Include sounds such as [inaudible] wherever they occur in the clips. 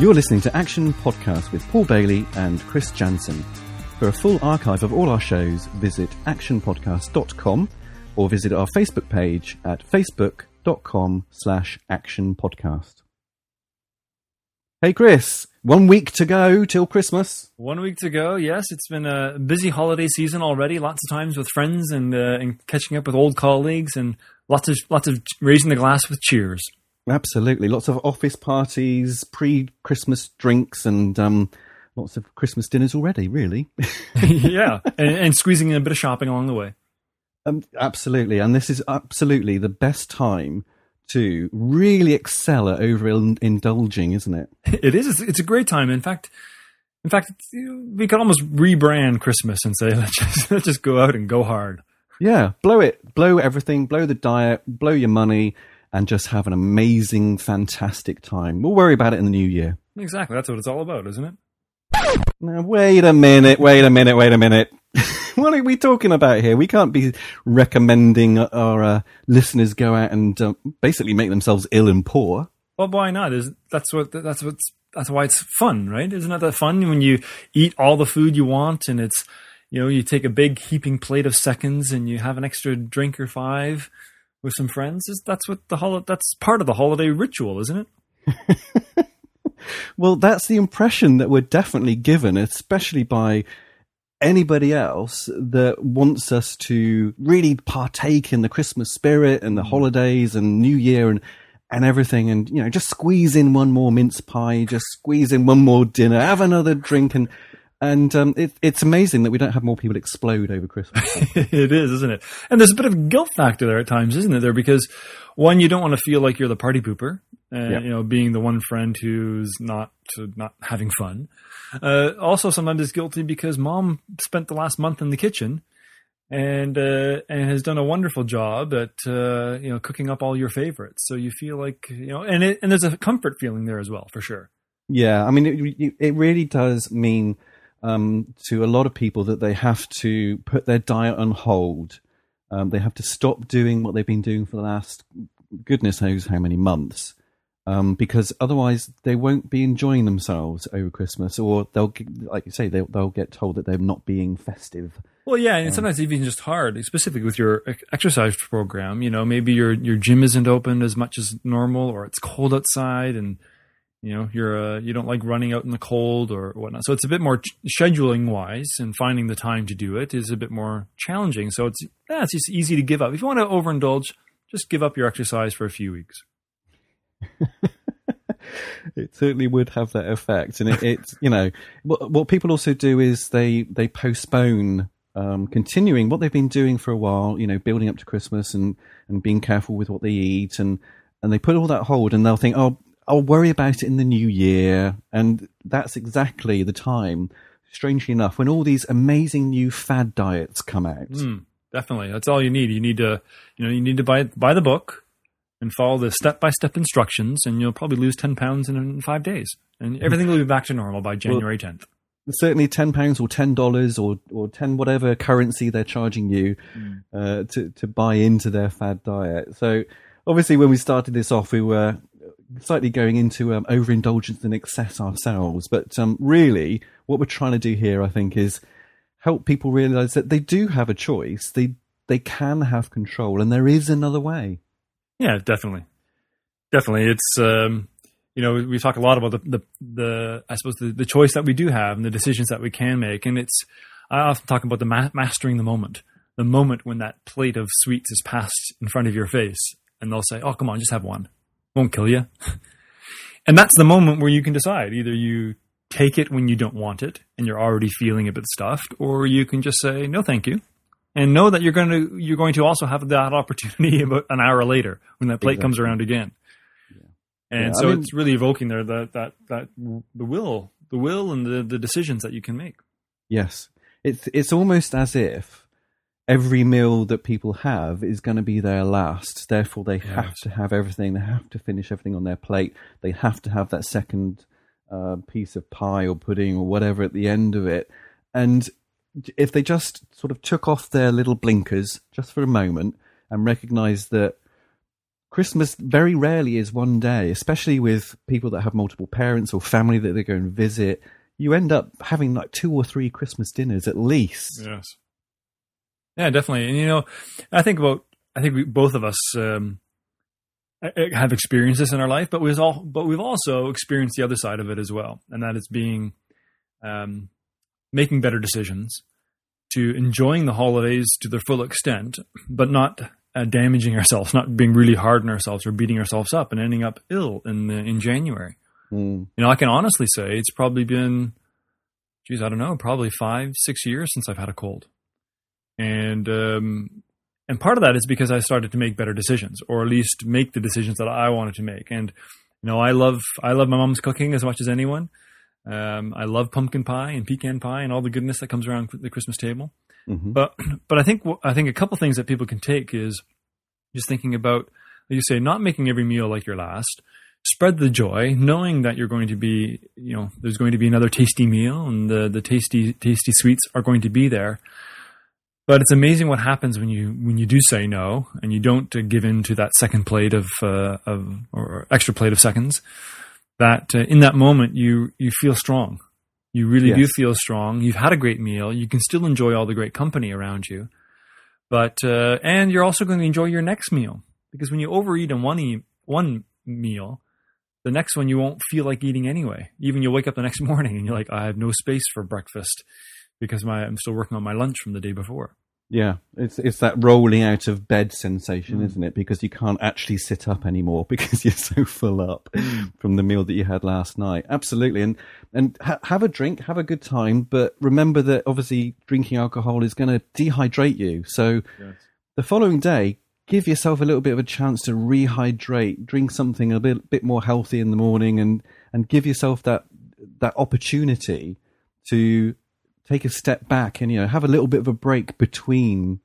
You're listening to Action Podcast with Paul Bailey and Chris Jansen. For a full archive of all our shows, visit actionpodcast.com or visit our Facebook page at facebook.com slash actionpodcast. Hey Chris, one week to go till Christmas. One week to go. Yes, it's been a busy holiday season already. Lots of times with friends and uh, and catching up with old colleagues, and lots of lots of raising the glass with cheers. Absolutely, lots of office parties, pre-Christmas drinks, and um, lots of Christmas dinners already. Really, [laughs] [laughs] yeah, and, and squeezing in a bit of shopping along the way. um, absolutely, and this is absolutely the best time to really excel at over indulging, isn't it? [laughs] It is. It's, it's a great time. In fact, in fact, we could almost rebrand Christmas and say let's just let's just go out and go hard. Yeah, blow it, blow everything, blow the diet, blow your money, and just have an amazing, fantastic time. We'll worry about it in the new year. Exactly. That's what it's all about, isn't it? Now, wait a minute, wait a minute, wait a minute. [laughs] what are we talking about here? We can't be recommending our uh, listeners go out and uh, basically make themselves ill and poor. Well, why not? Is that's what that's what's that's why it's fun, right? Isn't that fun when you eat all the food you want and it's you know you take a big heaping plate of seconds and you have an extra drink or five with some friends? Is that's what the hol- that's part of the holiday ritual, isn't it? [laughs] Well, that's the impression that we're definitely given, especially by anybody else that wants us to really partake in the Christmas spirit and the mm. holidays and New Year and and everything and you know just squeeze in one more mince pie just squeeze in one more dinner have another drink and and um, it, it's amazing that we don't have more people explode over Christmas. [laughs] it is, isn't it? And there's a bit of guilt factor there at times, isn't it? There because one, you don't want to feel like you're the party pooper, and you know, being the one friend who's not not having fun. Uh, also, sometimes it's guilty because mom spent the last month in the kitchen and uh, and has done a wonderful job at uh, you know cooking up all your favorites. So you feel like you know, and it, and there's a comfort feeling there as well, for sure. Yeah, I mean, it, it really does mean um, to a lot of people that they have to put their diet on hold. Um, they have to stop doing what they've been doing for the last goodness knows how many months, um, because otherwise they won't be enjoying themselves over Christmas, or they'll, like you say, they'll, they'll get told that they're not being festive. Well, yeah, and sometimes even just hard, specifically with your exercise program. You know, maybe your your gym isn't open as much as normal, or it's cold outside, and you know you're uh, you don't like running out in the cold or whatnot. So it's a bit more ch- scheduling wise, and finding the time to do it is a bit more challenging. So it's yeah, it's just easy to give up. If you want to overindulge, just give up your exercise for a few weeks. [laughs] it certainly would have that effect and it, it's you know what, what people also do is they they postpone um, continuing what they've been doing for a while you know building up to christmas and and being careful with what they eat and and they put all that hold and they'll think oh i'll worry about it in the new year and that's exactly the time strangely enough when all these amazing new fad diets come out Mm, definitely, that's all you need. You need to you know you need to buy buy the book and follow the step by step instructions, and you'll probably lose ten pounds in, five days, and everything will be back to normal by January tenth. certainly ten pounds or ten dollars or or ten whatever currency they're charging you uh, to to buy into their fad diet. So obviously, when we started this off, we were slightly going into um, overindulgence and excess ourselves. But um, really, what we're trying to do here, I think, is help people realize that they do have a choice. They they can have control, and there is another way. Yeah, definitely, definitely. It's um, you know we, talk a lot about the, the the I suppose the, the choice that we do have and the decisions that we can make, and it's I often talk about the ma- mastering the moment, the moment when that plate of sweets is passed in front of your face, and they'll say, "Oh, come on, just have one, won't kill you," [laughs] and that's the moment where you can decide either you take it when you don't want it and you're already feeling a bit stuffed, or you can just say, "No, thank you." and know that you're going to you're going to also have that [laughs] opportunity about an hour later when that plate comes around again. And Yeah, I so mean- it's really evoking there that that that the will, the will, and the the decisions that you can make. Yes, it's it's almost as if every meal that people have is going to be their last. Therefore, they have to have everything. They have to finish everything on their plate. They have to have that second uh, piece of pie or pudding or whatever at the end of it. And if they just sort of took off their little blinkers just for a moment and recognized that Christmas very rarely is one day, especially with people that have multiple parents or family that they go and visit. You end up having like two or three Christmas dinners at least. Yes. Yeah, definitely. And you know, I think about I think we, both of us um, have experienced this in our life, but we've all but we've also experienced the other side of it as well, and that is being um, making better decisions, to enjoying the holidays to their full extent, but not uh, damaging ourselves, not being really hard on ourselves or beating ourselves up and ending up ill in the, in January. Mm. You know, I can honestly say it's probably been, geez, I don't know, probably five, six years since I've had a cold, and um, and part of that is because I started to make better decisions, or at least make the decisions that I wanted to make. And you know, I love I love my mom's cooking as much as anyone. Um, I love pumpkin pie and pecan pie and all the goodness that comes around the Christmas table. Mhm. But [clears throat] but I think I think a couple things that people can take is just thinking about, like you say, not making every meal like your last. Spread the joy, knowing that you're going to be, you know, there's going to be another tasty meal, and the the tasty tasty sweets are going to be there. But it's amazing what happens when you when you do say no and you don't uh, give in to that second plate of uh, of or extra plate of seconds. That uh, in that moment you you feel strong. You really do feel strong. You've had a great meal. You can still enjoy all the great company around you, but uh, and you're also going to enjoy your next meal because when you overeat in one e- one meal, the next one you won't feel like eating anyway. Even you'll wake up the next [laughs] morning and you're like, I have no space for breakfast because my I'm still working on my lunch from the day before. Yeah, it's it's that rolling out of bed sensation, Mm. isn't it? Because you can't actually sit up anymore [laughs] because you're so full up Mm. from the meal that you had last night. Absolutely, and and ha- have a drink, have a good time, but remember that obviously drinking alcohol is going to dehydrate you. So the following day, give yourself a little bit of a chance to rehydrate. Drink something a bit bit more healthy in the morning, and and give yourself that that opportunity to take a step back and you know have a little bit of a break between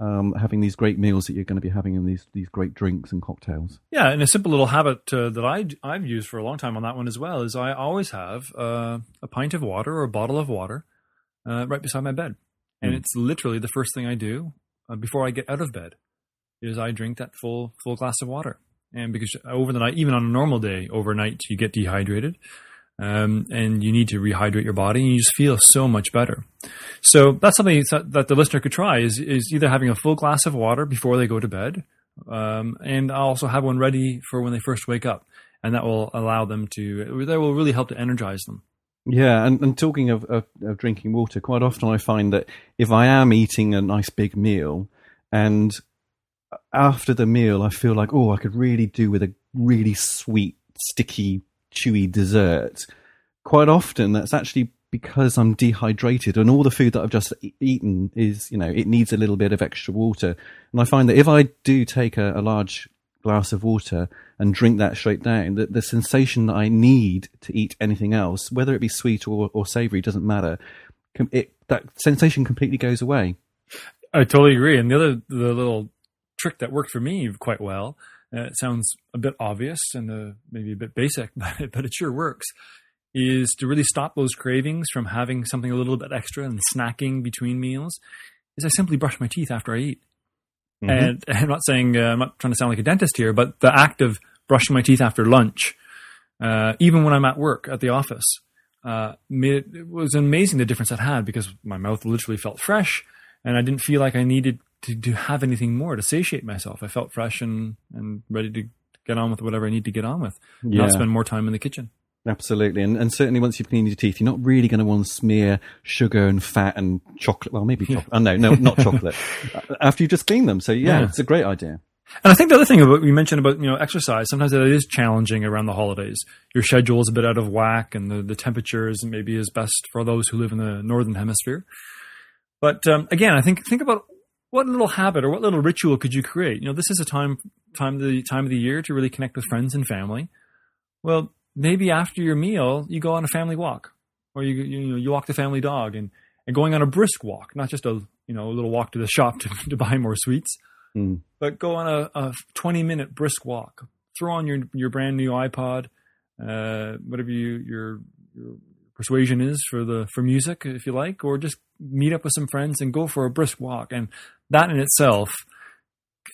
um, having these great meals that you're going to be having and these these great drinks and cocktails. Yeah, and a simple little habit uh, that I I've used for a long time on that one as well is I always have uh, a pint of water or a bottle of water uh, right beside my bed, and Mm. it's literally the first thing I do uh, before I get out of bed is I drink that full full glass of water. And because over the night, even on a normal day, overnight you get dehydrated, um, and you need to rehydrate your body, and you just feel so much better. So that's something that the listener could try is is either having a full glass of water before they go to bed, um, and I'll also have one ready for when they first wake up, and that will allow them to that will really help to energize them. Yeah, and, and talking of, of, of drinking water, quite often I find that if I am eating a nice big meal and after the meal I feel like, oh, I could really do with a really sweet, sticky, chewy dessert, quite often that's actually because I'm dehydrated and all the food that I've just eaten is, you know, it needs a little bit of extra water. And I find that if I do take a, a large glass of water and drink that straight down, the, the sensation that I need to eat anything else, whether it be sweet or, or savory, doesn't matter. It, that sensation completely goes away. I totally agree. And the other the little trick that worked for me quite well. Uh, it sounds a bit obvious and uh, maybe a bit basic, [laughs] but, but it sure works. Is to really stop those cravings from having something a little bit extra and snacking between meals. Is I simply brush my teeth after I eat. Mhm. And [laughs] I'm not saying uh, I'm not trying to sound like a dentist here, but the act of brushing my teeth after lunch, uh, even when I'm at work at the office, uh, made it, it was amazing the difference that had because my mouth literally felt fresh, and I didn't feel like I needed to, to have anything more to satiate myself. I felt fresh and and ready to get on with whatever I need to get on with. yeah, Not spend more time in the kitchen. absolutely. And, and certainly once you've cleaned your teeth, you're not really going to want to smear sugar and fat and chocolate. Well, maybe [laughs] chocolate. Oh, no, no, not chocolate. [laughs] After you just clean them. So yeah, Yeah. it's a great idea. And I think the other thing about you mentioned about you know exercise, sometimes it is challenging around the holidays. Your schedule is a bit out of whack, and the, the temperatures maybe is best for those who live in the northern hemisphere. But um, again, I think think about what little habit or what little ritual could you create. You know, this is a time time the time of the year to really connect with friends and family. Well, maybe after your meal, you go on a family walk, or you you know you walk the family dog, and and going on a brisk walk, not just a you know a little walk to the shop [laughs] to, to buy more sweets Mm. but go on a, a 20 minute brisk walk. Throw on your your brand new iPod, uh, whatever you, your your persuasion is for the for music, if you like, or just meet up with some friends and go for a brisk walk. And that in itself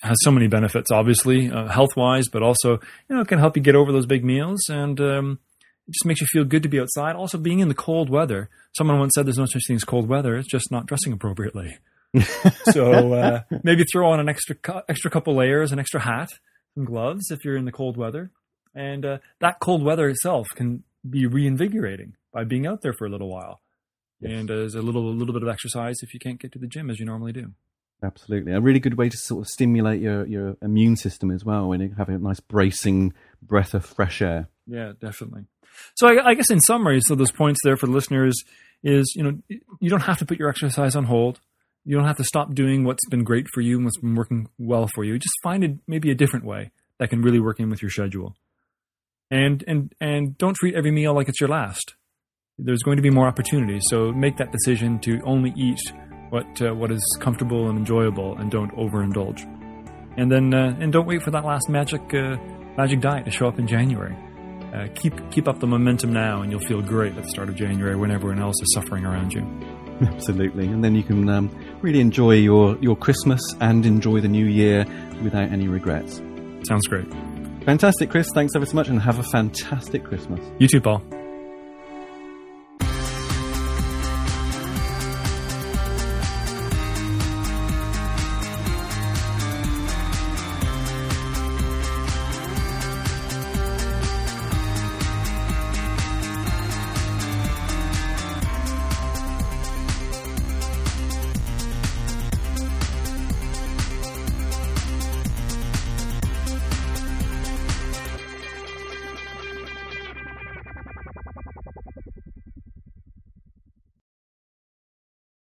has so many benefits, obviously, uh, health wise, but also, you know, it can help you get over those big meals and um, it just makes you feel good to be outside. Also, being in the cold weather. Someone once said there's no such thing as cold weather, it's just not dressing appropriately. [laughs] so uh, maybe throw on an extra cu- extra couple layers, an extra hat, some gloves if you're in the cold weather, and uh, that cold weather itself can be reinvigorating by being out there for a little while, Yes. and as a little a little bit of exercise if you can't get to the gym as you normally do. Absolutely, a really good way to sort of stimulate your, your immune system as well and you have a nice bracing breath of fresh air. Yeah, definitely. So I, I guess in summary, so those points there for the listeners is you know you don't have to put your exercise on hold. You don't have to stop doing what's been great for you and what's been working well for you. Just find a, maybe a different way that can really work in with your schedule. And and and don't treat every meal like it's your last. There's going to be more opportunities, so make that decision to only eat what uh, what is comfortable and enjoyable, and don't overindulge. And then uh, and don't wait for that last magic uh, magic diet to show up in January. Uh, keep keep up the momentum now, and you'll feel great at the start of January when everyone else is suffering around you. [laughs] Absolutely, and then you can um, really enjoy your, your Christmas and enjoy the new year without any regrets. Sounds great. Fantastic, Chris. Thanks ever so much, and have a fantastic Christmas. You too, Paul.